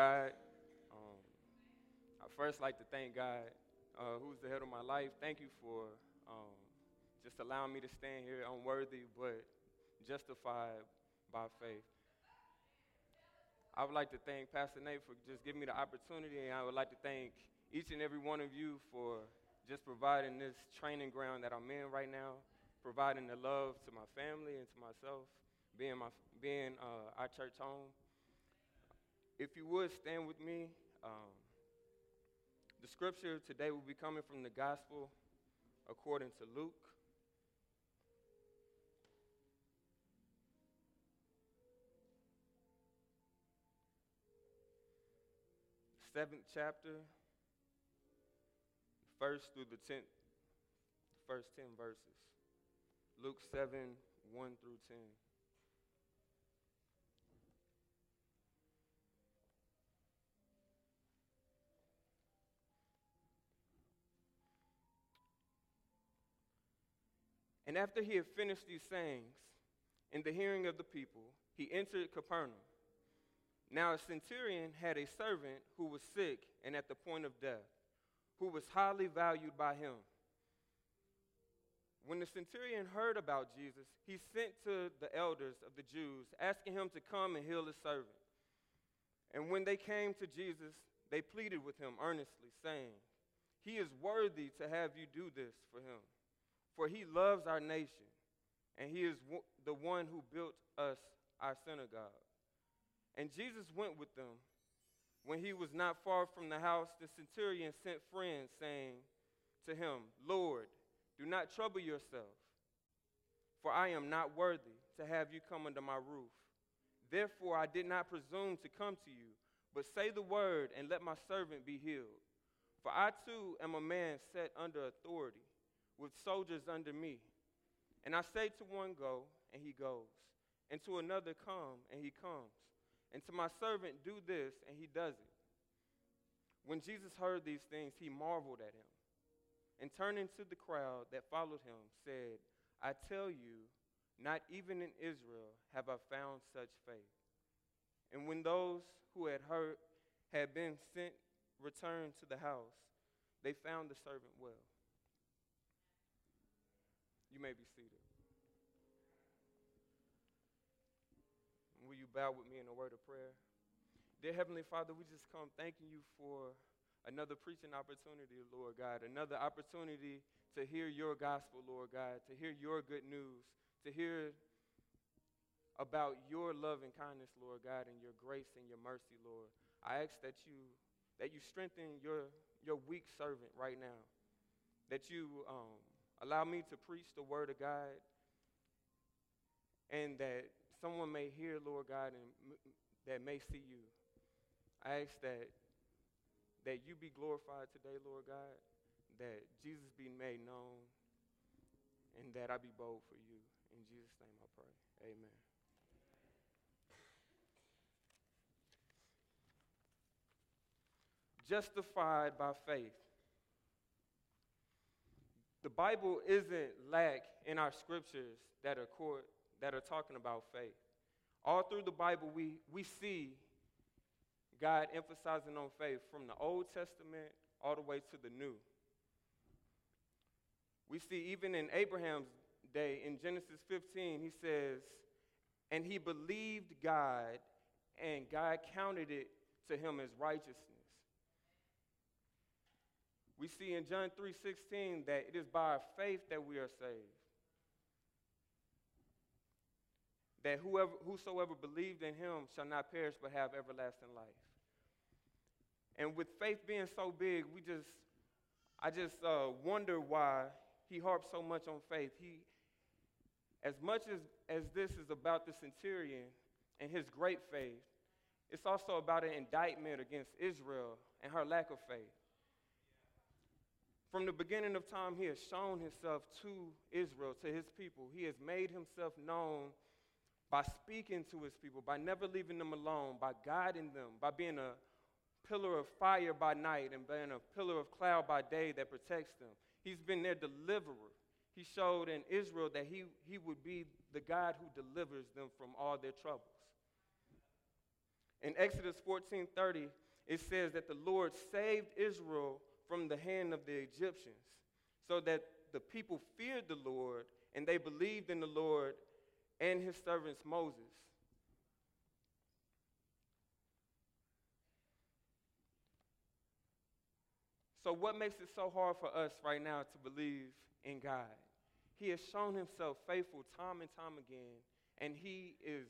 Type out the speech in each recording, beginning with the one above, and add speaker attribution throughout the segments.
Speaker 1: God. Um, I first like to thank God, uh, who's the head of my life. Thank you for um, just allowing me to stand here unworthy but justified by faith. I would like to thank Pastor Nate for just giving me the opportunity, and I would like to thank each and every one of you for just providing this training ground that I'm in right now, providing the love to my family and to myself, being, my, being uh, our church home. If you would stand with me, um, the scripture today will be coming from the gospel according to Luke. Seventh chapter, first through the tenth, first ten verses. Luke 7, 1 through 10. And after he had finished these sayings, in the hearing of the people, he entered Capernaum. Now a centurion had a servant who was sick and at the point of death, who was highly valued by him. When the centurion heard about Jesus, he sent to the elders of the Jews, asking him to come and heal his servant. And when they came to Jesus, they pleaded with him earnestly, saying, He is worthy to have you do this for him for he loves our nation, and he is the one who built us our synagogue. And Jesus went with them. When he was not far from the house, the centurion sent friends, saying to him, Lord, do not trouble yourself, for I am not worthy to have you come under my roof. Therefore, I did not presume to come to you, but say the word, and let my servant be healed. For I too am a man set under authority with soldiers under me. And I say to one, Go, and he goes, and to another, Come, and he comes, and to my servant, Do this, and he does it. When Jesus heard these things, he marveled at him, and turning to the crowd that followed him, said, I tell you, not even in Israel have I found such faith. And when those who had heard had been sent returned to the house, they found the servant well. You may be seated. Will you bow with me in a word of prayer? Dear Heavenly Father, we just come thanking you for another preaching opportunity, Lord God, another opportunity to hear your gospel, Lord God, to hear your good news, to hear about your love and kindness, Lord God, and your grace and your mercy, Lord. I ask that you that you strengthen your your weak servant right now, that you um, Allow me to preach the word of God and that someone may hear, Lord God, and that may see you. I ask that, that you be glorified today, Lord God, that Jesus be made known, and that I be bold for you. In Jesus' name I pray. Amen. Justified by faith the Bible isn't lack in our scriptures that are, court, that are talking about faith. All through the Bible, we, we see God emphasizing on faith from the Old Testament all the way to the New. We see even in Abraham's day, in Genesis 15, he says, And he believed God, and God counted it to him as righteousness. We see in John 3:16 that it is by faith that we are saved. That whoever whosoever believed in him shall not perish but have everlasting life. And with faith being so big, we just I just uh, wonder why he harps so much on faith. He as much as, as this is about the centurion and his great faith, it's also about an indictment against Israel and her lack of faith. From the beginning of time, he has shown himself to Israel, to his people. He has made himself known by speaking to his people, by never leaving them alone, by guiding them, by being a pillar of fire by night and being a pillar of cloud by day that protects them. He's been their deliverer. He showed in Israel that he, he would be the God who delivers them from all their troubles. In Exodus 14:30, it says that the Lord saved Israel from the hand of the Egyptians, so that the people feared the Lord and they believed in the Lord and his servants Moses. So, what makes it so hard for us right now to believe in God? He has shown himself faithful time and time again, and he is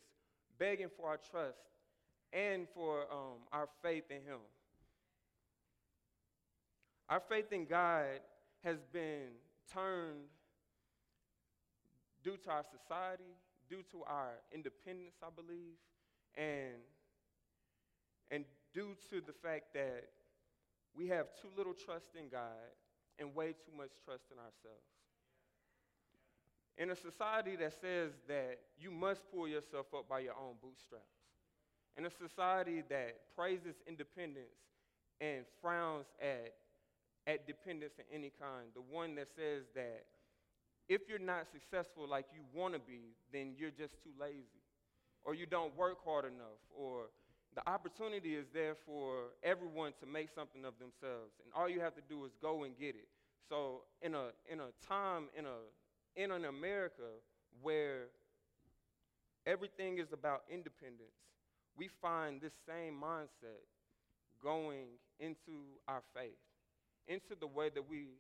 Speaker 1: begging for our trust and for um, our faith in him. Our faith in God has been turned due to our society, due to our independence, I believe, and, and due to the fact that we have too little trust in God and way too much trust in ourselves. In a society that says that you must pull yourself up by your own bootstraps, in a society that praises independence and frowns at, at dependence of any kind, the one that says that if you're not successful like you want to be, then you're just too lazy, or you don't work hard enough, or the opportunity is there for everyone to make something of themselves, and all you have to do is go and get it. So in a in a time in a in an America where everything is about independence, we find this same mindset going into our faith, into the way that we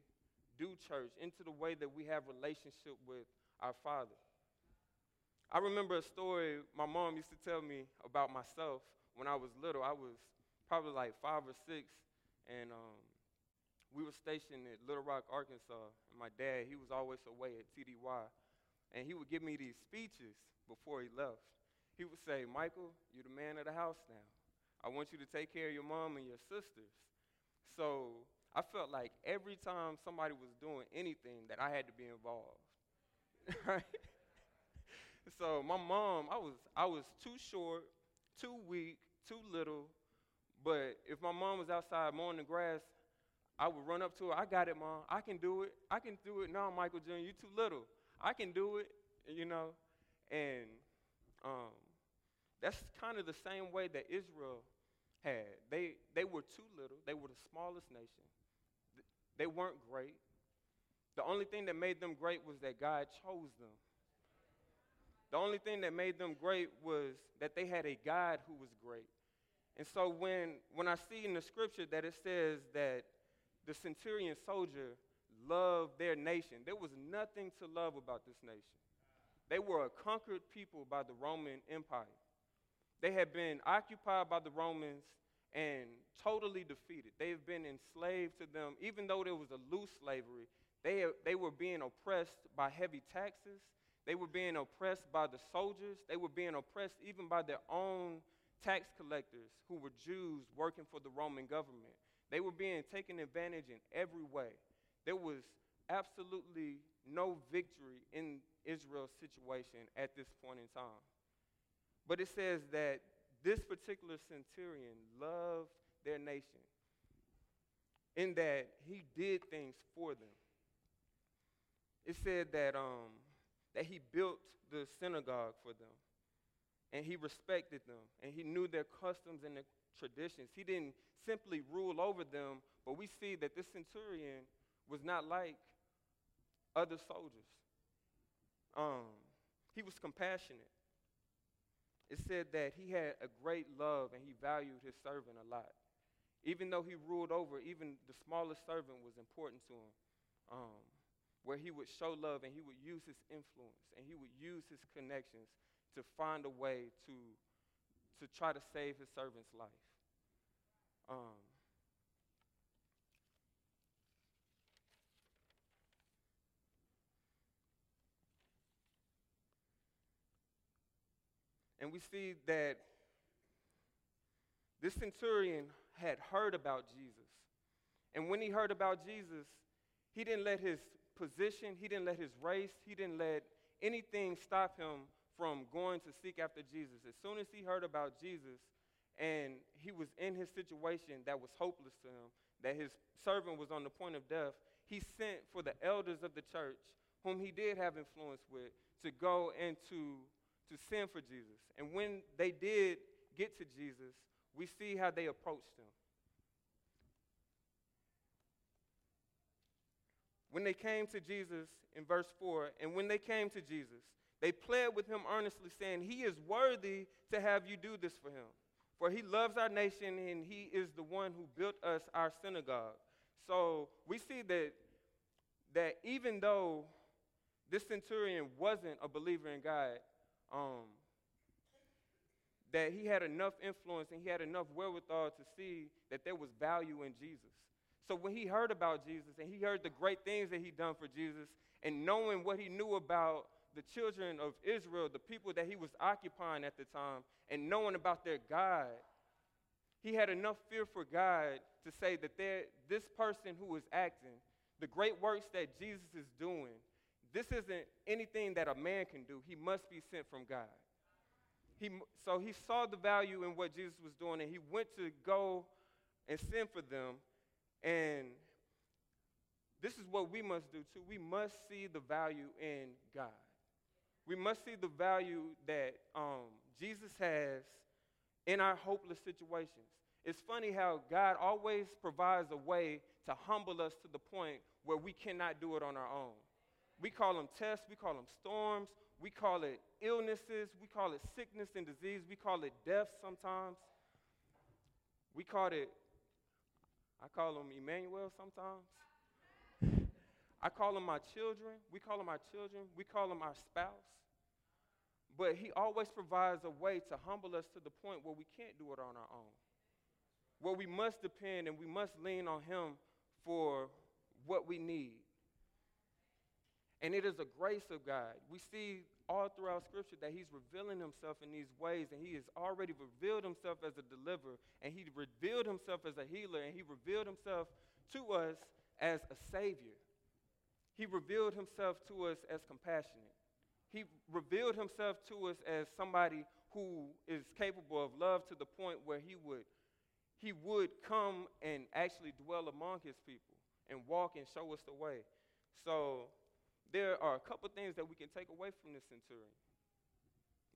Speaker 1: do church, into the way that we have relationship with our Father. I remember a story my mom used to tell me about myself when I was little, I was probably like five or six, and um, we were stationed at Little Rock, Arkansas. And my dad, he was always away at TDY, and he would give me these speeches before he left. He would say, Michael, you're the man of the house now. I want you to take care of your mom and your sisters. So I felt like every time somebody was doing anything that I had to be involved. right? So my mom, I was I was too short, too weak, too little. But if my mom was outside mowing the grass, I would run up to her. I got it, mom. I can do it. I can do it. No, Michael Jr., you're too little. I can do it. You know, and um, that's kind of the same way that Israel had. They they were too little. They were the smallest nation. They weren't great. The only thing that made them great was that God chose them. The only thing that made them great was that they had a God who was great. And so when, when I see in the scripture that it says that the centurion soldier loved their nation, there was nothing to love about this nation. They were a conquered people by the Roman Empire. They had been occupied by the Romans and totally defeated. They have been enslaved to them. Even though there was a loose slavery, they, they were being oppressed by heavy taxes they were being oppressed by the soldiers. They were being oppressed even by their own tax collectors who were Jews working for the Roman government. They were being taken advantage in every way. There was absolutely no victory in Israel's situation at this point in time. But it says that this particular centurion loved their nation in that he did things for them. It said that um, that he built the synagogue for them. And he respected them. And he knew their customs and their traditions. He didn't simply rule over them, but we see that this centurion was not like other soldiers. Um, he was compassionate. It said that he had a great love and he valued his servant a lot. Even though he ruled over, even the smallest servant was important to him. Um, where he would show love and he would use his influence and he would use his connections to find a way to, to try to save his servant's life. Um, and we see that this centurion had heard about Jesus. And when he heard about Jesus, he didn't let his position, he didn't let his race, he didn't let anything stop him from going to seek after Jesus. As soon as he heard about Jesus and he was in his situation that was hopeless to him, that his servant was on the point of death, he sent for the elders of the church, whom he did have influence with, to go and to, to send for Jesus. And when they did get to Jesus, we see how they approached him. When they came to Jesus in verse 4, and when they came to Jesus, they pled with him earnestly, saying, He is worthy to have you do this for him. For he loves our nation, and he is the one who built us our synagogue. So we see that, that even though this centurion wasn't a believer in God, um, that he had enough influence and he had enough wherewithal to see that there was value in Jesus. So when he heard about Jesus and he heard the great things that he done for Jesus, and knowing what he knew about the children of Israel, the people that he was occupying at the time, and knowing about their God, he had enough fear for God to say that this person who is acting, the great works that Jesus is doing, this isn't anything that a man can do. He must be sent from God. He, so he saw the value in what Jesus was doing, and he went to go and send for them. And this is what we must do too. We must see the value in God. We must see the value that um, Jesus has in our hopeless situations. It's funny how God always provides a way to humble us to the point where we cannot do it on our own. We call them tests, we call them storms, we call it illnesses, we call it sickness and disease, we call it death sometimes. We call it, I call them Emmanuel sometimes. I call them my children. We call them our children. We call them our spouse. But he always provides a way to humble us to the point where we can't do it on our own. Where we must depend and we must lean on him for what we need. And it is a grace of God. We see all throughout Scripture that He's revealing Himself in these ways, and He has already revealed Himself as a deliverer, and He revealed Himself as a healer, and He revealed Himself to us as a Savior. He revealed Himself to us as compassionate. He revealed Himself to us as somebody who is capable of love to the point where He would, he would come and actually dwell among His people and walk and show us the way. So, there are a couple things that we can take away from this centurion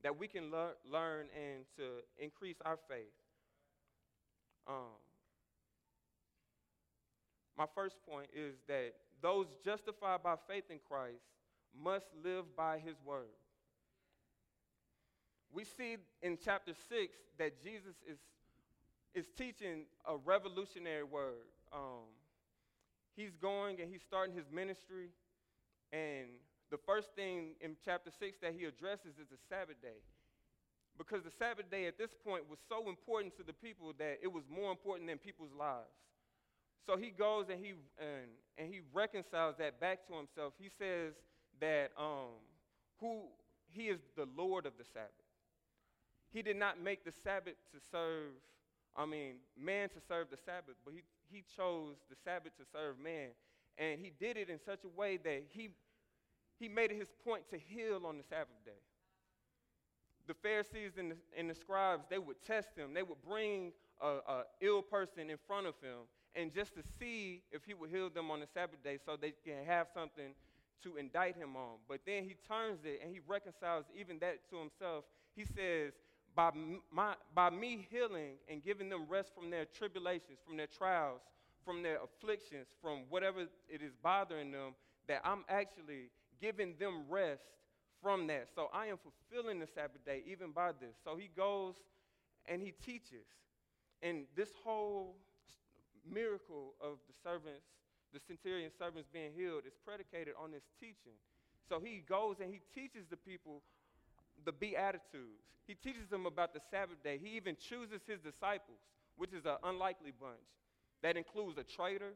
Speaker 1: that we can lear- learn and to increase our faith. Um, my first point is that those justified by faith in Christ must live by his word. We see in chapter 6 that Jesus is, is teaching a revolutionary word. Um, he's going and he's starting his ministry and the first thing in chapter 6 that he addresses is the Sabbath day. Because the Sabbath day at this point was so important to the people that it was more important than people's lives. So he goes and he, and, and he reconciles that back to himself. He says that um, who, he is the Lord of the Sabbath. He did not make the Sabbath to serve, I mean, man to serve the Sabbath, but he, he chose the Sabbath to serve man. And he did it in such a way that he he made it his point to heal on the Sabbath day. The Pharisees and the, and the scribes, they would test him. They would bring a, a ill person in front of him and just to see if he would heal them on the Sabbath day so they can have something to indict him on. But then he turns it and he reconciles even that to himself. He says, by, my, by me healing and giving them rest from their tribulations, from their trials, from their afflictions, from whatever it is bothering them, that I'm actually giving them rest from that. So I am fulfilling the Sabbath day even by this. So he goes and he teaches. And this whole miracle of the servants, the centurion servants being healed, is predicated on this teaching. So he goes and he teaches the people the Beatitudes. He teaches them about the Sabbath day. He even chooses his disciples, which is an unlikely bunch. That includes a traitor,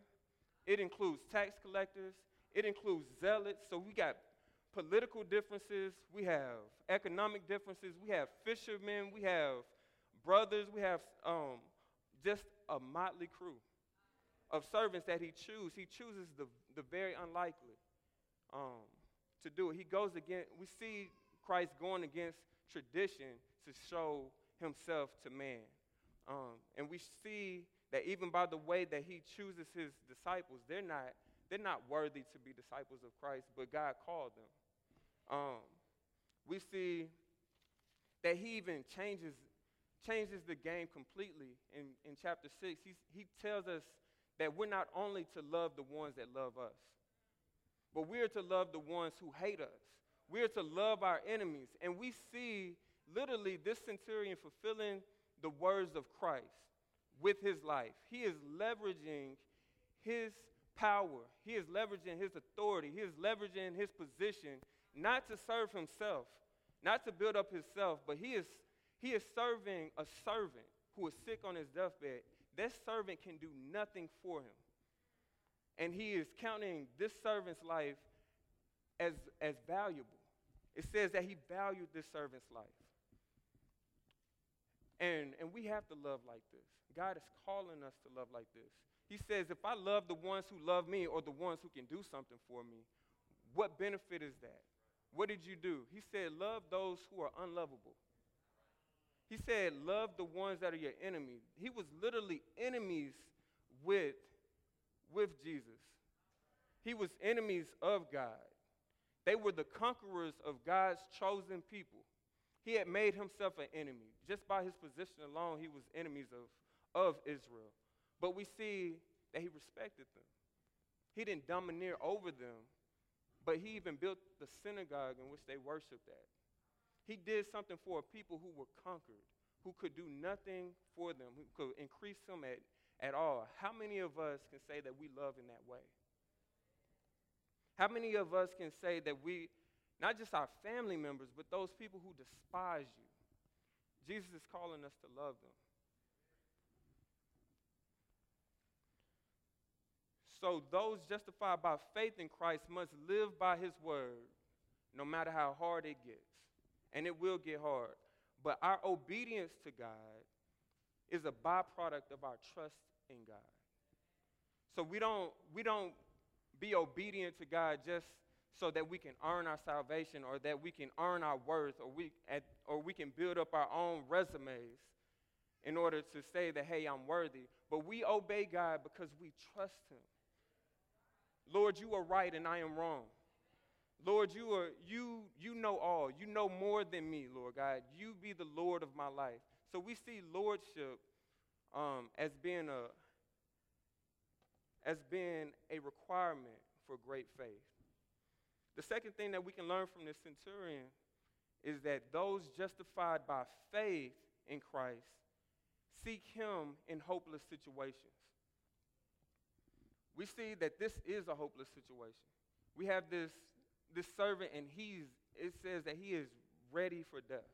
Speaker 1: it includes tax collectors, it includes zealots. So we got political differences, we have economic differences, we have fishermen, we have brothers, we have um, just a motley crew of servants that he chooses. He chooses the, the very unlikely um, to do it. He goes against, we see Christ going against tradition to show himself to man. Um, and we see that even by the way that he chooses his disciples, they're not they're not worthy to be disciples of Christ, but God called them. Um, we see that he even changes changes the game completely in, in chapter 6. He's, he tells us that we're not only to love the ones that love us, but we're to love the ones who hate us. We're to love our enemies. And we see literally this centurion fulfilling the words of Christ with his life. He is leveraging his power, he is leveraging his authority, he is leveraging his position not to serve himself, not to build up himself, but he is, he is serving a servant who is sick on his deathbed. That servant can do nothing for him. And he is counting this servant's life as, as valuable. It says that he valued this servant's life. And, and we have to love like this. God is calling us to love like this. He says, if I love the ones who love me or the ones who can do something for me, what benefit is that? What did you do? He said, love those who are unlovable. He said, love the ones that are your enemies. He was literally enemies with, with Jesus. He was enemies of God. They were the conquerors of God's chosen people. He had made himself an enemy. Just by his position alone, he was enemies of, of Israel. But we see that he respected them. He didn't domineer over them, but he even built the synagogue in which they worshiped at. He did something for a people who were conquered, who could do nothing for them, who could increase them at, at all. How many of us can say that we love in that way? How many of us can say that we not just our family members, but those people who despise you. Jesus is calling us to love them. So those justified by faith in Christ must live by his word, no matter how hard it gets. And it will get hard. But our obedience to God is a byproduct of our trust in God. So we don't, we don't be obedient to God just so that we can earn our salvation or that we can earn our worth or we, at, or we can build up our own resumes in order to say that, hey, I'm worthy. But we obey God because we trust Him. Lord, you are right and I am wrong. Lord, you, are, you, you know all. You know more than me, Lord God. You be the Lord of my life. So we see lordship um, as, being a, as being a requirement for great faith. The second thing that we can learn from this centurion is that those justified by faith in Christ seek him in hopeless situations. We see that this is a hopeless situation. We have this, this servant, and he's, it says that he is ready for death.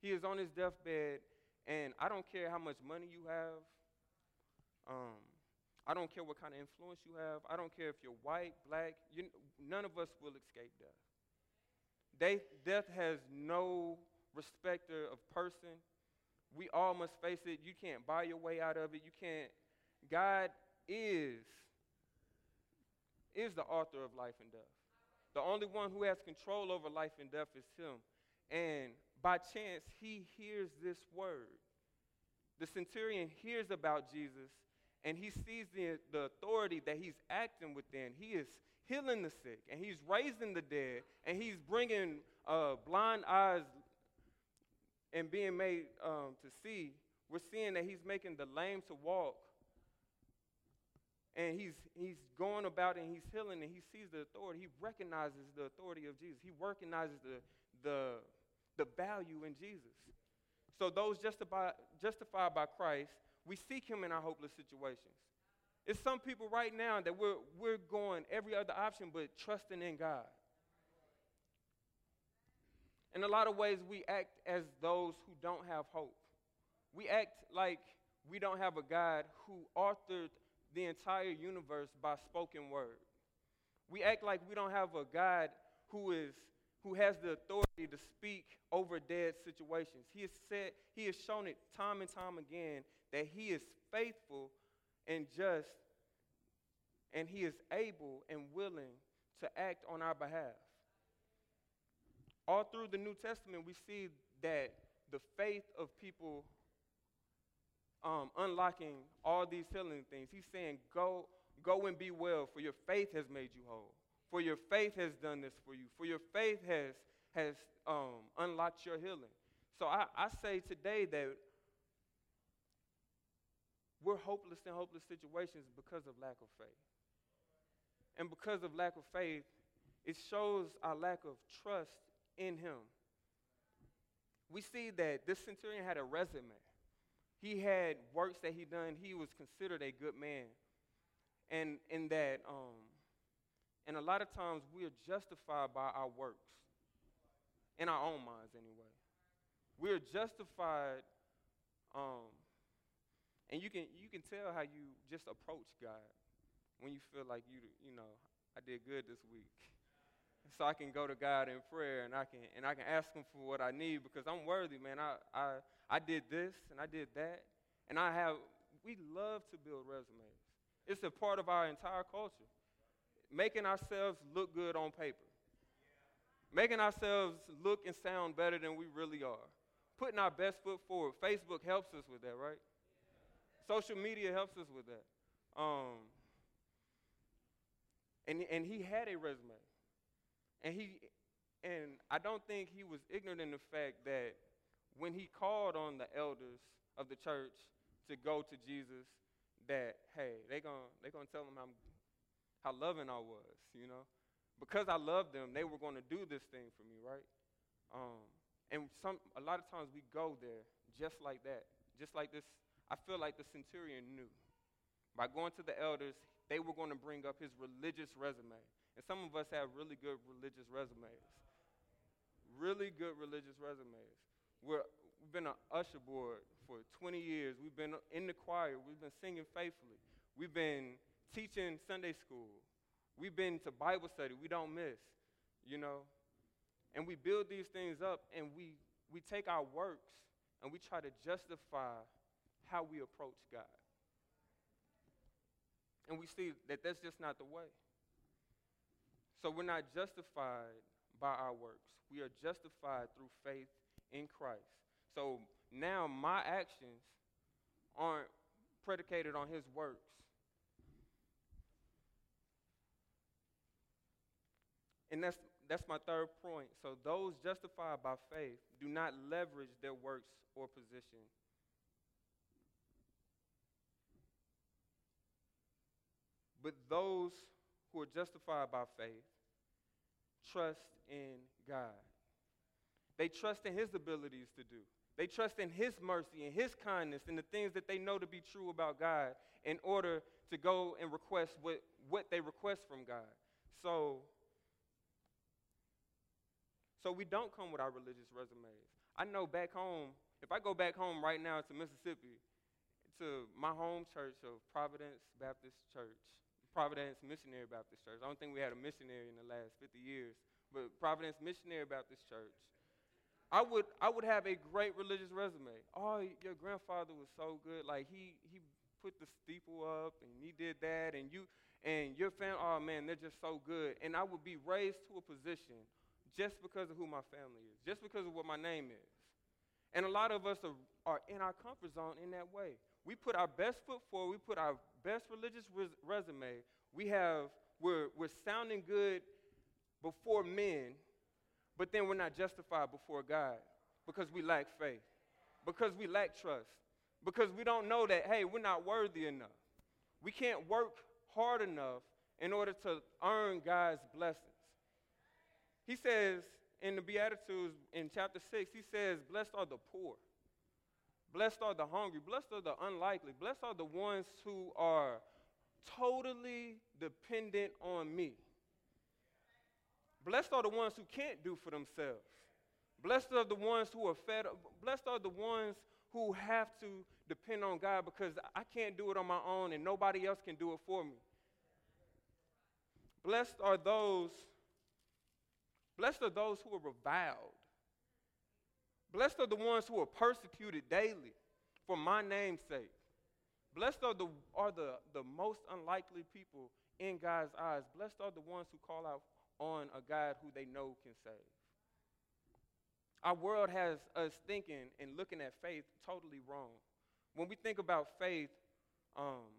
Speaker 1: He is on his deathbed, and I don't care how much money you have. Um, I don't care what kind of influence you have. I don't care if you're white, black. You, none of us will escape death. They, death has no respecter of person. We all must face it. You can't buy your way out of it. You can't. God is is the author of life and death. The only one who has control over life and death is him. And by chance, he hears this word. The centurion hears about Jesus and he sees the, the authority that he's acting within. He is healing the sick, and he's raising the dead, and he's bringing uh, blind eyes and being made um, to see. We're seeing that he's making the lame to walk. And he's, he's going about and he's healing and he sees the authority. He recognizes the authority of Jesus. He recognizes the, the, the value in Jesus. So those justified, justified by Christ we seek him in our hopeless situations. It's some people right now that we're, we're going every other option but trusting in God. In a lot of ways, we act as those who don't have hope. We act like we don't have a God who authored the entire universe by spoken word. We act like we don't have a God who is who has the authority to speak over dead situations. He has said, he has shown it time and time again that he is faithful and just, and he is able and willing to act on our behalf. All through the New Testament, we see that the faith of people um, unlocking all these healing things. He's saying, Go, go and be well, for your faith has made you whole. For your faith has done this for you. For your faith has, has um, unlocked your healing. So I, I say today that we're hopeless in hopeless situations because of lack of faith. And because of lack of faith, it shows our lack of trust in Him. We see that this centurion had a resume. He had works that he done. He was considered a good man. And in that, um, and a lot of times we are justified by our works, in our own minds anyway. We are justified, um, and you can you can tell how you just approach God when you feel like you you know I did good this week so I can go to God in prayer and I can and I can ask him for what I need because I'm worthy, man. I I I did this and I did that. And I have we love to build resumes. It's a part of our entire culture. Making ourselves look good on paper. Making ourselves look and sound better than we really are. Putting our best foot forward. Facebook helps us with that, right? Social media helps us with that. Um, and, and he had a resume. And he and I don't think he was ignorant in the fact that when he called on the elders of the church to go to Jesus, that hey, they gonna they gonna tell him how how loving I was, you know, because I loved them, they were gonna do this thing for me, right? Um, and some a lot of times we go there just like that, just like this. I feel like the centurion knew by going to the elders, they were going to bring up his religious resume. And some of us have really good religious resumes. Really good religious resumes. We're, we've been an usher board for 20 years. We've been in the choir. We've been singing faithfully. We've been teaching Sunday school. We've been to Bible study. We don't miss, you know. And we build these things up and we, we take our works and we try to justify how we approach God. And we see that that's just not the way. So we're not justified by our works. We are justified through faith in Christ. So now my actions aren't predicated on his works. And that's that's my third point. So those justified by faith do not leverage their works or position. But those who are justified by faith trust in God. They trust in His abilities to do. They trust in His mercy and His kindness and the things that they know to be true about God in order to go and request what, what they request from God. So, so we don't come with our religious resumes. I know back home, if I go back home right now to Mississippi, to my home church of Providence Baptist Church, Providence Missionary Baptist Church. I don't think we had a missionary in the last 50 years, but Providence Missionary Baptist Church. I would I would have a great religious resume. Oh, your grandfather was so good. Like he he put the steeple up and he did that and you and your family oh man, they're just so good. And I would be raised to a position just because of who my family is, just because of what my name is. And a lot of us are, are in our comfort zone in that way. We put our best foot forward, we put our best religious res- resume. We have, we're, we're sounding good before men, but then we're not justified before God because we lack faith, because we lack trust, because we don't know that, hey, we're not worthy enough. We can't work hard enough in order to earn God's blessings. He says in the Beatitudes in chapter 6, he says, Blessed are the poor. Blessed are the hungry. Blessed are the unlikely. Blessed are the ones who are totally dependent on me. Blessed are the ones who can't do for themselves. Blessed are the ones who are fed. Blessed are the ones who have to depend on God because I can't do it on my own and nobody else can do it for me. Blessed are those blessed are those who are reviled. Blessed are the ones who are persecuted daily for my name's sake. Blessed are the, are the, the most unlikely people in God's eyes. Blessed are the ones who call out on a God who they know can save. Our world has us thinking and looking at faith totally wrong. When we think about faith, um,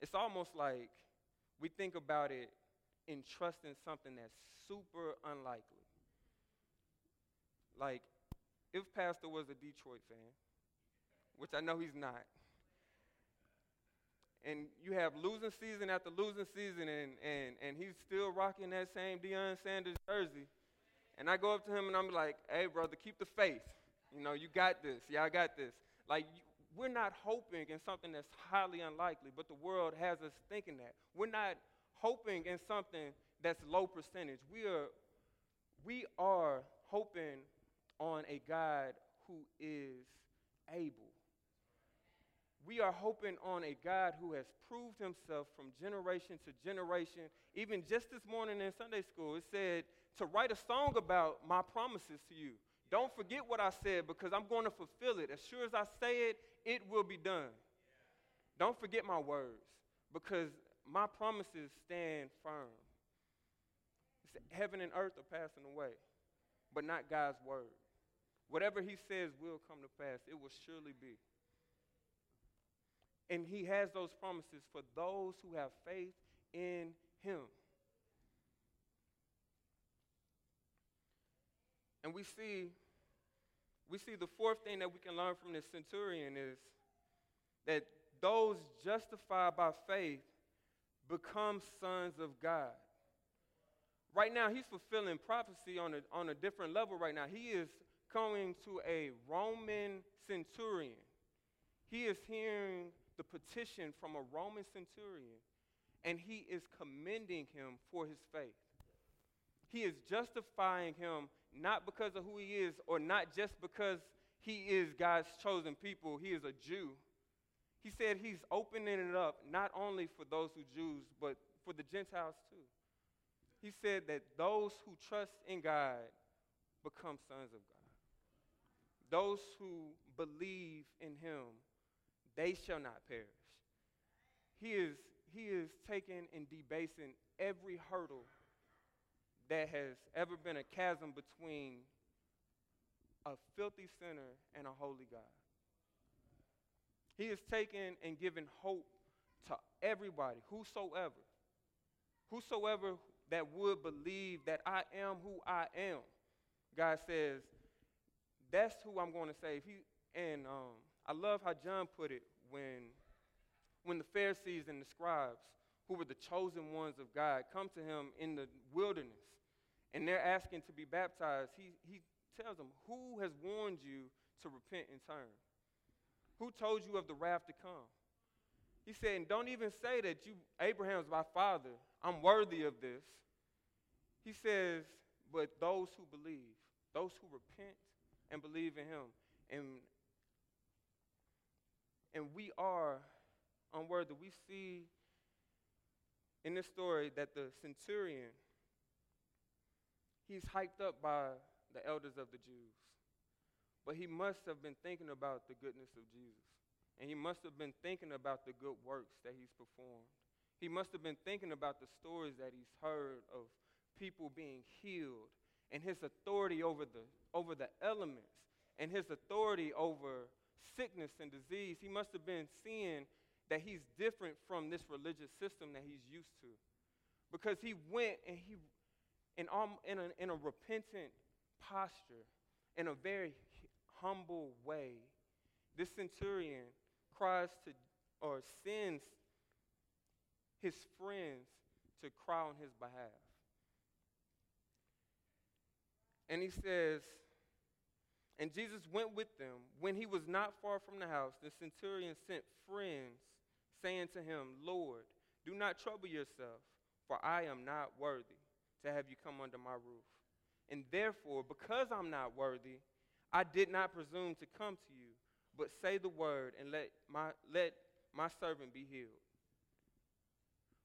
Speaker 1: it's almost like we think about it in trusting something that's super unlikely. Like if Pastor was a Detroit fan, which I know he's not, and you have losing season after losing season, and, and, and he's still rocking that same Deion Sanders jersey. And I go up to him and I'm like, hey, brother, keep the faith. You know, you got this. Yeah, I got this. Like, we're not hoping in something that's highly unlikely, but the world has us thinking that. We're not hoping in something that's low percentage. We are, we are hoping on a God who is able. We are hoping on a God who has proved himself from generation to generation. Even just this morning in Sunday school, it said to write a song about my promises to you. Don't forget what I said because I'm going to fulfill it. As sure as I say it, it will be done. Don't forget my words because my promises stand firm. Heaven and earth are passing away, but not God's word. Whatever he says will come to pass, it will surely be. And he has those promises for those who have faith in him. And we see we see the fourth thing that we can learn from this centurion is that those justified by faith become sons of God. Right now, he's fulfilling prophecy on a, on a different level right now. He is coming to a Roman centurion. He is hearing the petition from a Roman centurion, and he is commending him for his faith. He is justifying him not because of who he is, or not just because he is God's chosen people, he is a Jew. He said he's opening it up not only for those who Jews, but for the Gentiles too. He said that those who trust in God become sons of God. Those who believe in him, they shall not perish. He is, he is taking and debasing every hurdle that has ever been a chasm between a filthy sinner and a holy God. He is taking and giving hope to everybody, whosoever, whosoever that would believe that I am who I am. God says, that's who I'm going to save. He, and um, I love how John put it when, when the Pharisees and the scribes, who were the chosen ones of God, come to him in the wilderness and they're asking to be baptized, he, he tells them, Who has warned you to repent and turn? Who told you of the wrath to come? He said, and don't even say that you, Abraham's my father. I'm worthy of this. He says, but those who believe, those who repent and believe in him. And, and we are unworthy. We see in this story that the centurion he's hyped up by the elders of the Jews. But he must have been thinking about the goodness of Jesus. And he must have been thinking about the good works that he's performed. He must have been thinking about the stories that he's heard of people being healed and his authority over the, over the elements and his authority over sickness and disease. He must have been seeing that he's different from this religious system that he's used to. Because he went and he in, in, a, in a repentant posture, in a very humble way, this centurion cries to or sends his friends to cry on his behalf. And he says, and Jesus went with them. When he was not far from the house, the centurion sent friends, saying to him, Lord, do not trouble yourself, for I am not worthy to have you come under my roof. And therefore, because I'm not worthy, I did not presume to come to you, but say the word and let my, let my servant be healed.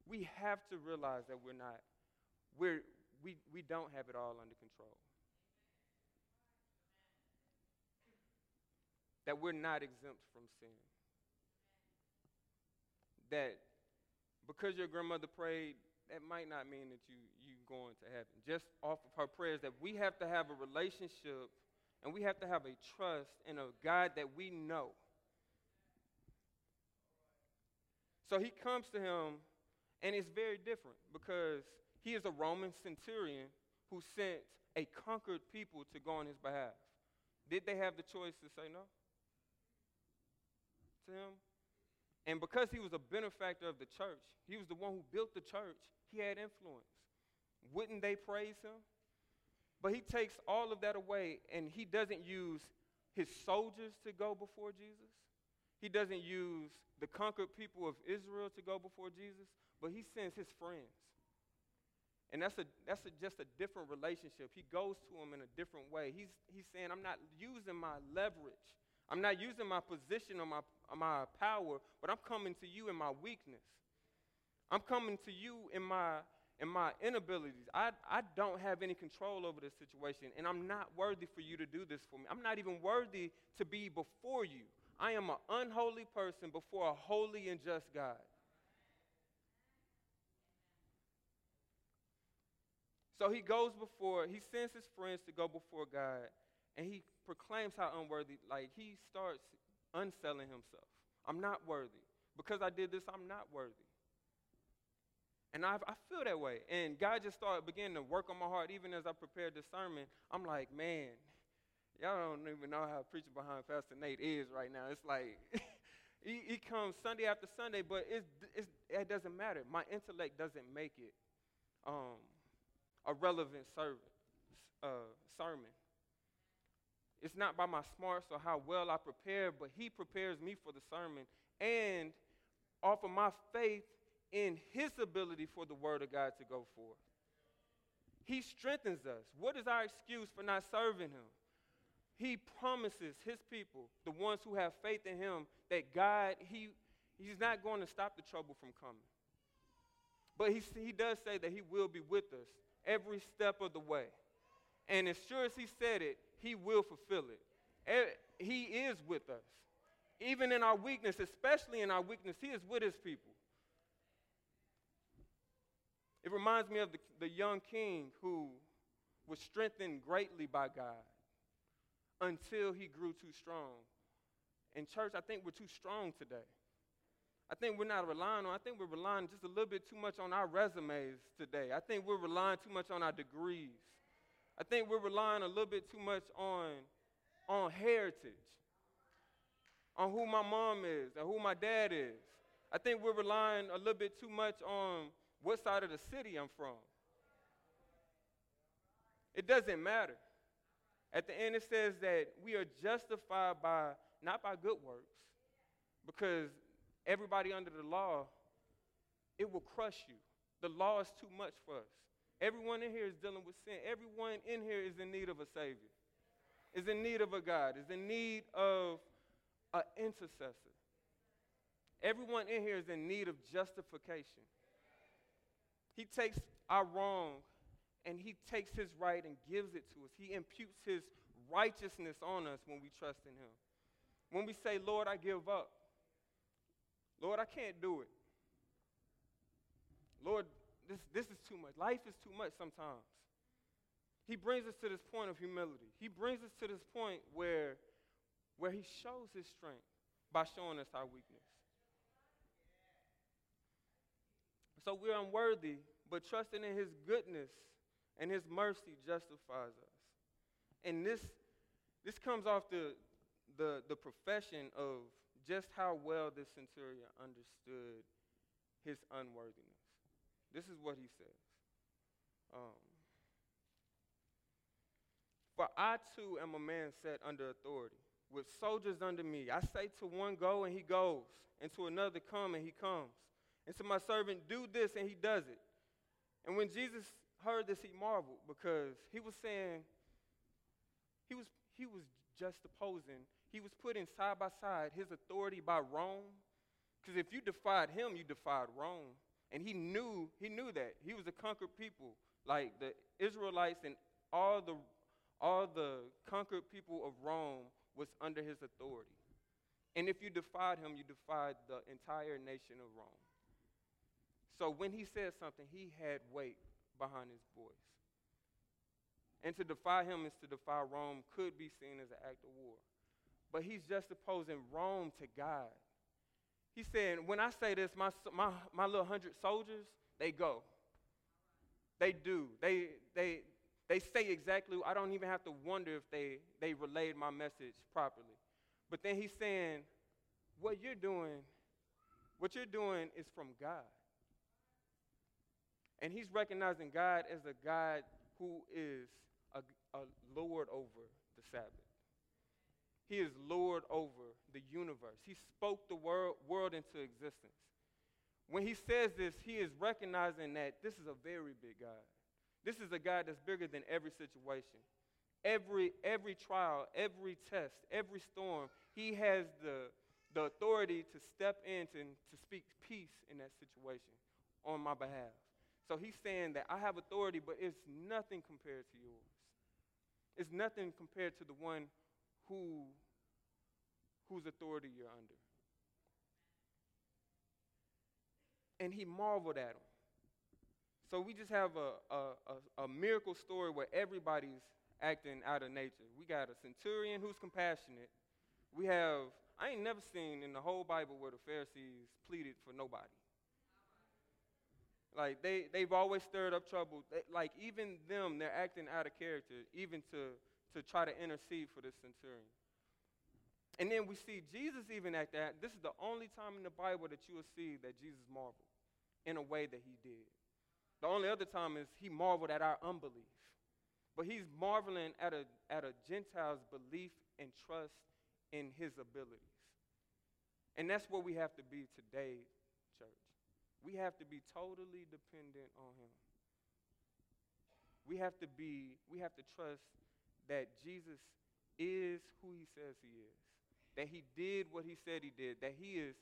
Speaker 1: We have to realize that we're not, we're, we, we don't have it all under control. That we're not exempt from sin. That because your grandmother prayed that might not mean that you you going to heaven. Just off of her prayers, that we have to have a relationship and we have to have a trust in a God that we know. So he comes to him, and it's very different because he is a Roman centurion who sent a conquered people to go on his behalf. Did they have the choice to say no to him? And because he was a benefactor of the church, he was the one who built the church, he had influence. Wouldn't they praise him? But he takes all of that away and he doesn't use his soldiers to go before Jesus. He doesn't use the conquered people of Israel to go before Jesus, but he sends his friends. And that's, a, that's a, just a different relationship. He goes to them in a different way. He's, he's saying, I'm not using my leverage. I'm not using my position or my, my power, but I'm coming to you in my weakness. I'm coming to you in my, in my inabilities. I, I don't have any control over this situation, and I'm not worthy for you to do this for me. I'm not even worthy to be before you. I am an unholy person before a holy and just God. So he goes before, he sends his friends to go before God, and he proclaims how unworthy, like he starts unselling himself. I'm not worthy. Because I did this, I'm not worthy. And I, I feel that way. And God just started beginning to work on my heart, even as I prepared this sermon. I'm like, man, y'all don't even know how preaching behind Pastor Nate is right now. It's like, he, he, comes Sunday after Sunday, but it's, it's, it doesn't matter. My intellect doesn't make it um, a relevant uh, sermon. It's not by my smarts or how well I prepare, but He prepares me for the sermon and offer my faith in His ability for the Word of God to go forth. He strengthens us. What is our excuse for not serving Him? He promises His people, the ones who have faith in Him, that God, He, He's not going to stop the trouble from coming. But he, he does say that He will be with us every step of the way. And as sure as He said it, He will fulfill it. He is with us. Even in our weakness, especially in our weakness, He is with His people. It reminds me of the, the young king who was strengthened greatly by God until he grew too strong. In church, I think we're too strong today. I think we're not relying on, I think we're relying just a little bit too much on our resumes today. I think we're relying too much on our degrees. I think we're relying a little bit too much on, on heritage, on who my mom is, or who my dad is. I think we're relying a little bit too much on what side of the city I'm from. It doesn't matter. At the end, it says that we are justified by not by good works, because everybody under the law, it will crush you. The law is too much for us. Everyone in here is dealing with sin. Everyone in here is in need of a Savior, is in need of a God, is in need of an intercessor. Everyone in here is in need of justification. He takes our wrong and he takes his right and gives it to us. He imputes his righteousness on us when we trust in him. When we say, Lord, I give up. Lord, I can't do it. Lord, this, this is too much. Life is too much sometimes. He brings us to this point of humility. He brings us to this point where, where he shows his strength by showing us our weakness. So we're unworthy, but trusting in his goodness and his mercy justifies us. And this, this comes off the, the, the profession of just how well this centurion understood his unworthiness. This is what he says. Um, For I too am a man set under authority, with soldiers under me. I say to one, Go, and he goes, and to another, Come, and he comes and to my servant, Do this, and he does it. And when Jesus heard this, he marveled because he was saying, he was, he was just opposing, he was putting side by side his authority by Rome. Because if you defied him, you defied Rome. And he knew, he knew that. He was a conquered people. Like the Israelites and all the all the conquered people of Rome was under his authority. And if you defied him, you defied the entire nation of Rome. So when he said something, he had weight behind his voice. And to defy him is to defy Rome could be seen as an act of war. But he's just opposing Rome to God. He's saying, when I say this, my, my, my little hundred soldiers, they go. They do. They, they, they say exactly, I don't even have to wonder if they, they relayed my message properly. But then he's saying, what you're doing What you're doing is from God. And he's recognizing God as a God who is a, a Lord over the Sabbath. He is Lord over the universe. He spoke the world, world into existence. When he says this, he is recognizing that this is a very big God. This is a God that's bigger than every situation. Every, every trial, every test, every storm, he has the, the authority to step in to, to speak peace in that situation on my behalf. So he's saying that I have authority, but it's nothing compared to yours. It's nothing compared to the one who, whose authority you're under. And he marveled at him. So we just have a, a, a, a miracle story where everybody's acting out of nature. We got a centurion who's compassionate. We have, I ain't never seen in the whole Bible where the Pharisees pleaded for nobody. Like they, they've always stirred up trouble. They, like even them, they're acting out of character, even to, to try to intercede for this centurion. And then we see Jesus even at that. This is the only time in the Bible that you will see that Jesus marveled in a way that he did. The only other time is he marveled at our unbelief. But he's marveling at a, at a Gentile's belief and trust in his abilities. And that's what we have to be today, church. We have to be totally dependent on him. We have to be, we have to trust that Jesus is who he says he is, that he did what he said he did, that he is,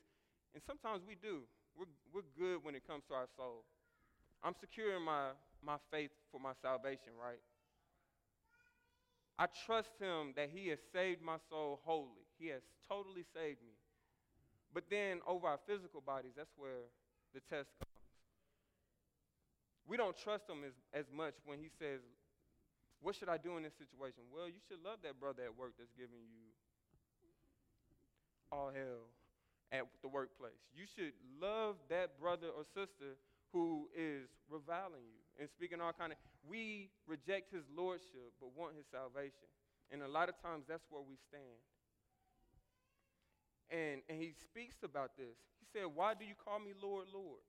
Speaker 1: and sometimes we do. We're, we're good when it comes to our soul. I'm secure in my, my faith for my salvation, right? I trust him that he has saved my soul wholly. He has totally saved me. But then over our physical bodies, that's where the test comes. We don't trust him as, as much when he says, What should I do in this situation? Well, you should love that brother at work that's giving you all hell at the workplace. You should love that brother or sister who is reviling you and speaking all kind of we reject his lordship but want his salvation and a lot of times that's where we stand and, and he speaks about this he said why do you call me lord lord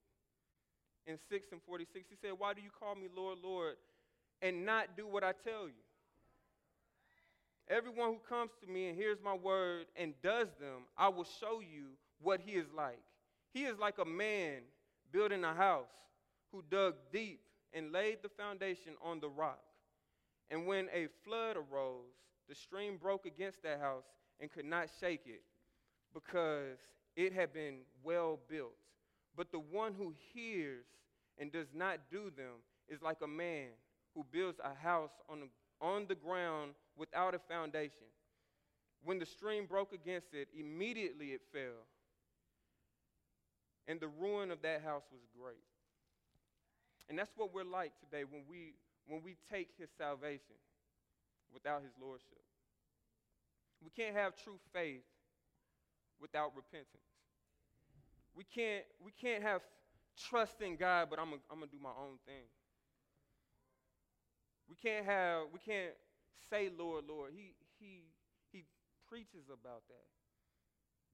Speaker 1: in 6 and 46 he said why do you call me lord lord and not do what i tell you everyone who comes to me and hears my word and does them i will show you what he is like he is like a man building a house, who dug deep and laid the foundation on the rock. And when a flood arose, the stream broke against that house and could not shake it because it had been well built. But the one who hears and does not do them is like a man who builds a house on the, on the ground without a foundation. When the stream broke against it, immediately it fell and the ruin of that house was great. And that's what we're like today when we, when we take his salvation without his lordship. We can't have true faith without repentance. We can't, we can't have trust in God, but I'm going to do my own thing. We can't have, we can't say, Lord, Lord. He, he, he preaches about that.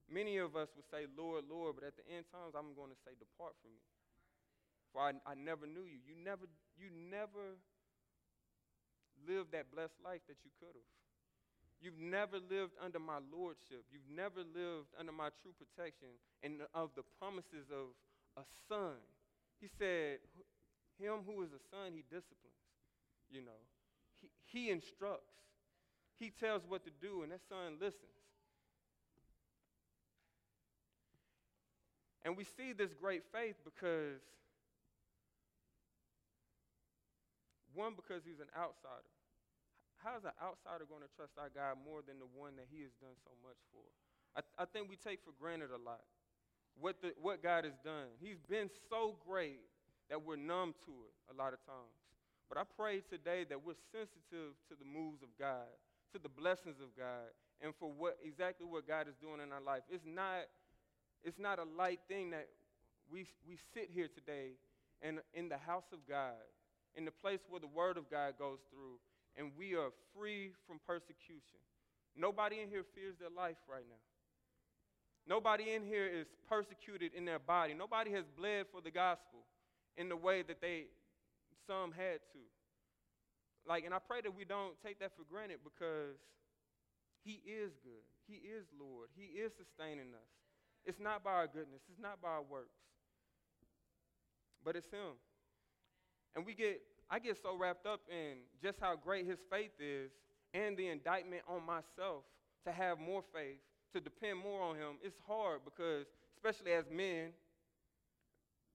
Speaker 1: Many of us would say, Lord, Lord, but at the end times, I'm going to say, Depart from me. For I, I never knew you. You never, you never lived that blessed life that you could have. You've never lived under my lordship. You've never lived under my true protection and of the promises of a son. He said, Him who is a son, he disciplines. You know, he, he instructs. He tells what to do, and that son listens. And we see this great faith because, one, because he's an outsider. How is an outsider going to trust our God more than the one that he has done so much for? I, I think we take for granted a lot what, the, what God has done. He's been so great that we're numb to it a lot of times. But I pray today that we're sensitive to the moves of God, to the blessings of God, and for what exactly what God is doing in our life. It's not it's not a light thing that we, we sit here today and in the house of God, in the place where the word of God goes through, and we are free from persecution. Nobody in here fears their life right now. Nobody in here is persecuted in their body. Nobody has bled for the gospel in the way that they some had to. Like, and I pray that we don't take that for granted because He is good. He is Lord. He is sustaining us. It's not by our goodness, it's not by our works, but it's Him. And we get, I get so wrapped up in just how great His faith is and the indictment on myself to have more faith, to depend more on Him. It's hard because, especially as men,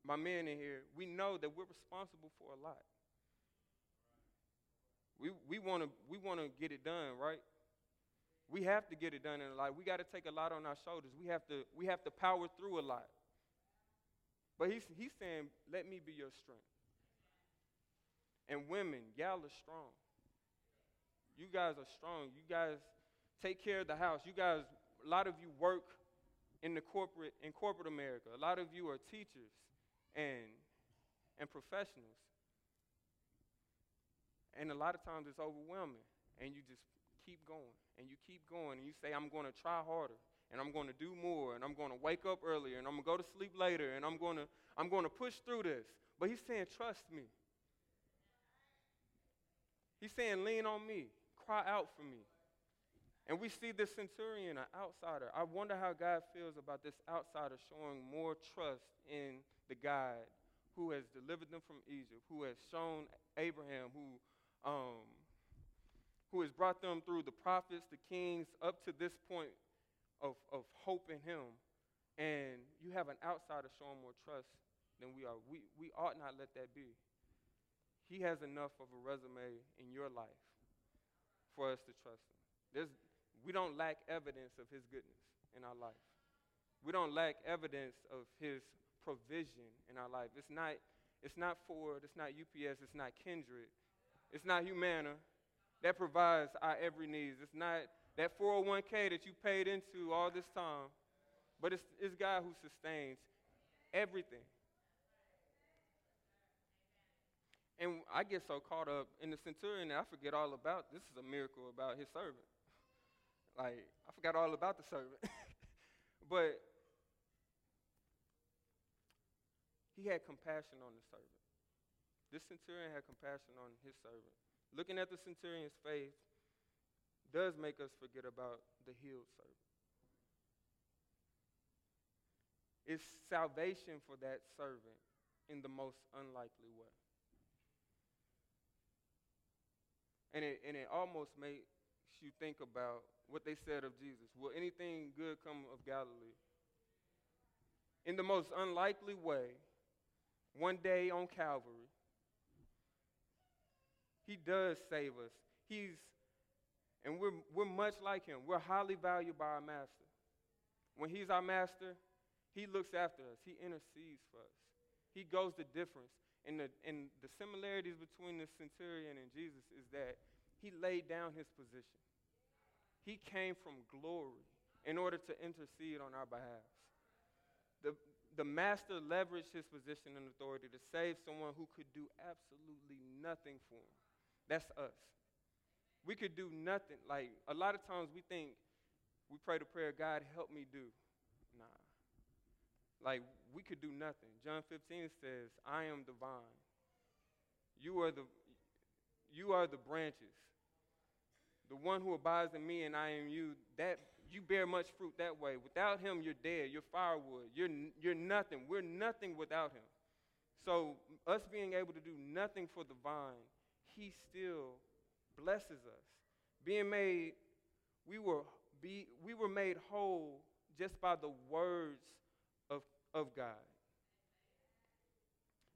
Speaker 1: my men in here, we know that we're responsible for a lot. We, we want to we wanna get it done, right? We have to get it done in life. We got to take a lot on our shoulders. We have to we have to power through a lot. But he's he's saying, "Let me be your strength." And women, y'all are strong. You guys are strong. You guys take care of the house. You guys, a lot of you work in the corporate in corporate America. A lot of you are teachers and and professionals. And a lot of times it's overwhelming, and you just keep going, and you keep going, and you say, I'm going to try harder, and I'm going to do more, and I'm going to wake up earlier, and I'm going to go to sleep later, and I'm going to, I'm going to push through this. But he's saying, trust me. He's saying, lean on me, cry out for me. And we see this centurion, an outsider. I wonder how God feels about this outsider showing more trust in the God who has delivered them from Egypt, who has shown Abraham, who um, who has brought them through the prophets, the kings, up to this point of, of hope in him. And you have an outsider showing more trust than we are. We, we ought not let that be. He has enough of a resume in your life for us to trust him. There's, we don't lack evidence of his goodness in our life. We don't lack evidence of his provision in our life. It's not, it's not Ford, it's not UPS, it's not Kindred, it's not Humana that provides our every needs. It's not that 401k that you paid into all this time, but it's, it's God who sustains everything. And I get so caught up in the centurion that I forget all about this is a miracle about his servant. Like, I forgot all about the servant. but he had compassion on the servant. This centurion had compassion on his servant. Looking at the centurion's faith does make us forget about the healed servant. It's salvation for that servant in the most unlikely way. And it, and it almost makes you think about what they said of Jesus. Will anything good come of Galilee? In the most unlikely way, one day on Calvary, he does save us. He's, and we're, we're much like him. We're highly valued by our master. When he's our master, he looks after us. He intercedes for us. He goes the difference. And the, and the similarities between the centurion and Jesus is that he laid down his position. He came from glory in order to intercede on our behalf. The, the master leveraged his position and authority to save someone who could do absolutely nothing for him. That's us. We could do nothing. Like, a lot of times we think, we pray the prayer, God, help me do. Nah. Like, we could do nothing. John 15 says, I am the vine. You are the, you are the branches. The one who abides in me and I am you, that you bear much fruit that way. Without him, you're dead. You're firewood. You're, you're nothing. We're nothing without him. So, us being able to do nothing for the vine he still blesses us. Being made, we were, be, we were made whole just by the words of, of God.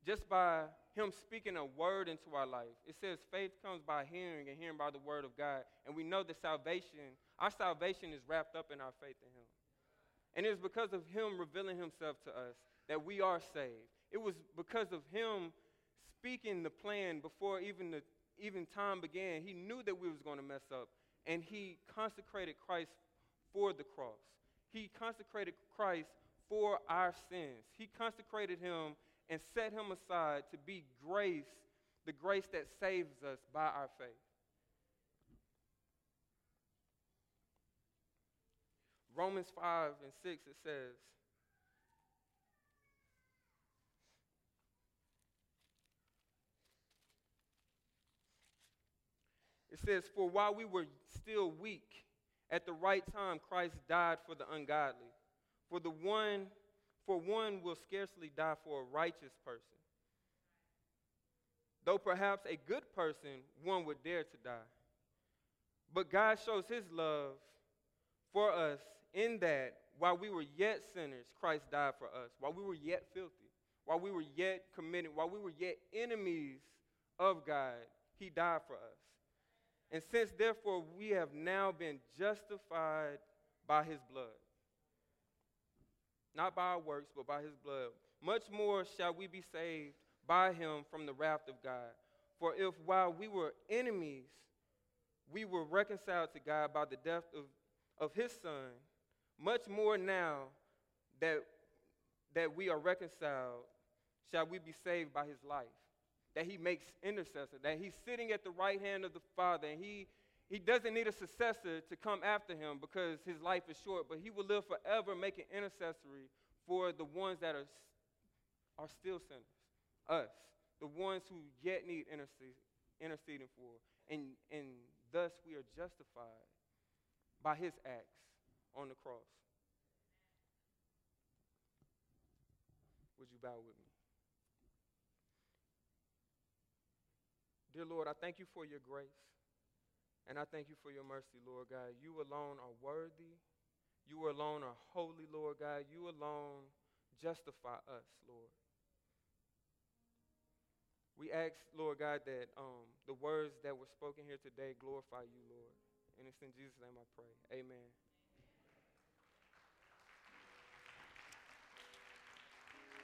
Speaker 1: Just by him speaking a word into our life. It says faith comes by hearing and hearing by the word of God. And we know that salvation, our salvation is wrapped up in our faith in him. And it's because of him revealing himself to us that we are saved. It was because of him speaking the plan before even the even time began. He knew that we was going to mess up, and he consecrated Christ for the cross. He consecrated Christ for our sins. He consecrated him and set him aside to be grace, the grace that saves us by our faith. Romans 5 and 6, it says, It says, For while we were still weak, at the right time Christ died for the ungodly. For the one for one will scarcely die for a righteous person. Though perhaps a good person one would dare to die. But God shows his love for us in that while we were yet sinners, Christ died for us. While we were yet filthy, while we were yet committed, while we were yet enemies of God, he died for us. And since therefore we have now been justified by his blood, not by our works, but by his blood, much more shall we be saved by him from the wrath of God. For if while we were enemies, we were reconciled to God by the death of, of his son, much more now that, that we are reconciled, shall we be saved by his life that he makes intercessor, that he's sitting at the right hand of the Father, and he, he doesn't need a successor to come after him because his life is short, but he will live forever making intercessory for the ones that are, are still sinners, us, the ones who yet need interceding for. And, and thus we are justified by his acts on the cross. Would you bow with me? Dear Lord, I thank you for your grace. And I thank you for your mercy, Lord God. You alone are worthy. You alone are holy, Lord God. You alone justify us, Lord. We ask, Lord God, that um, the words that were spoken here today glorify you, Lord. And it's in Jesus' name I pray. Amen.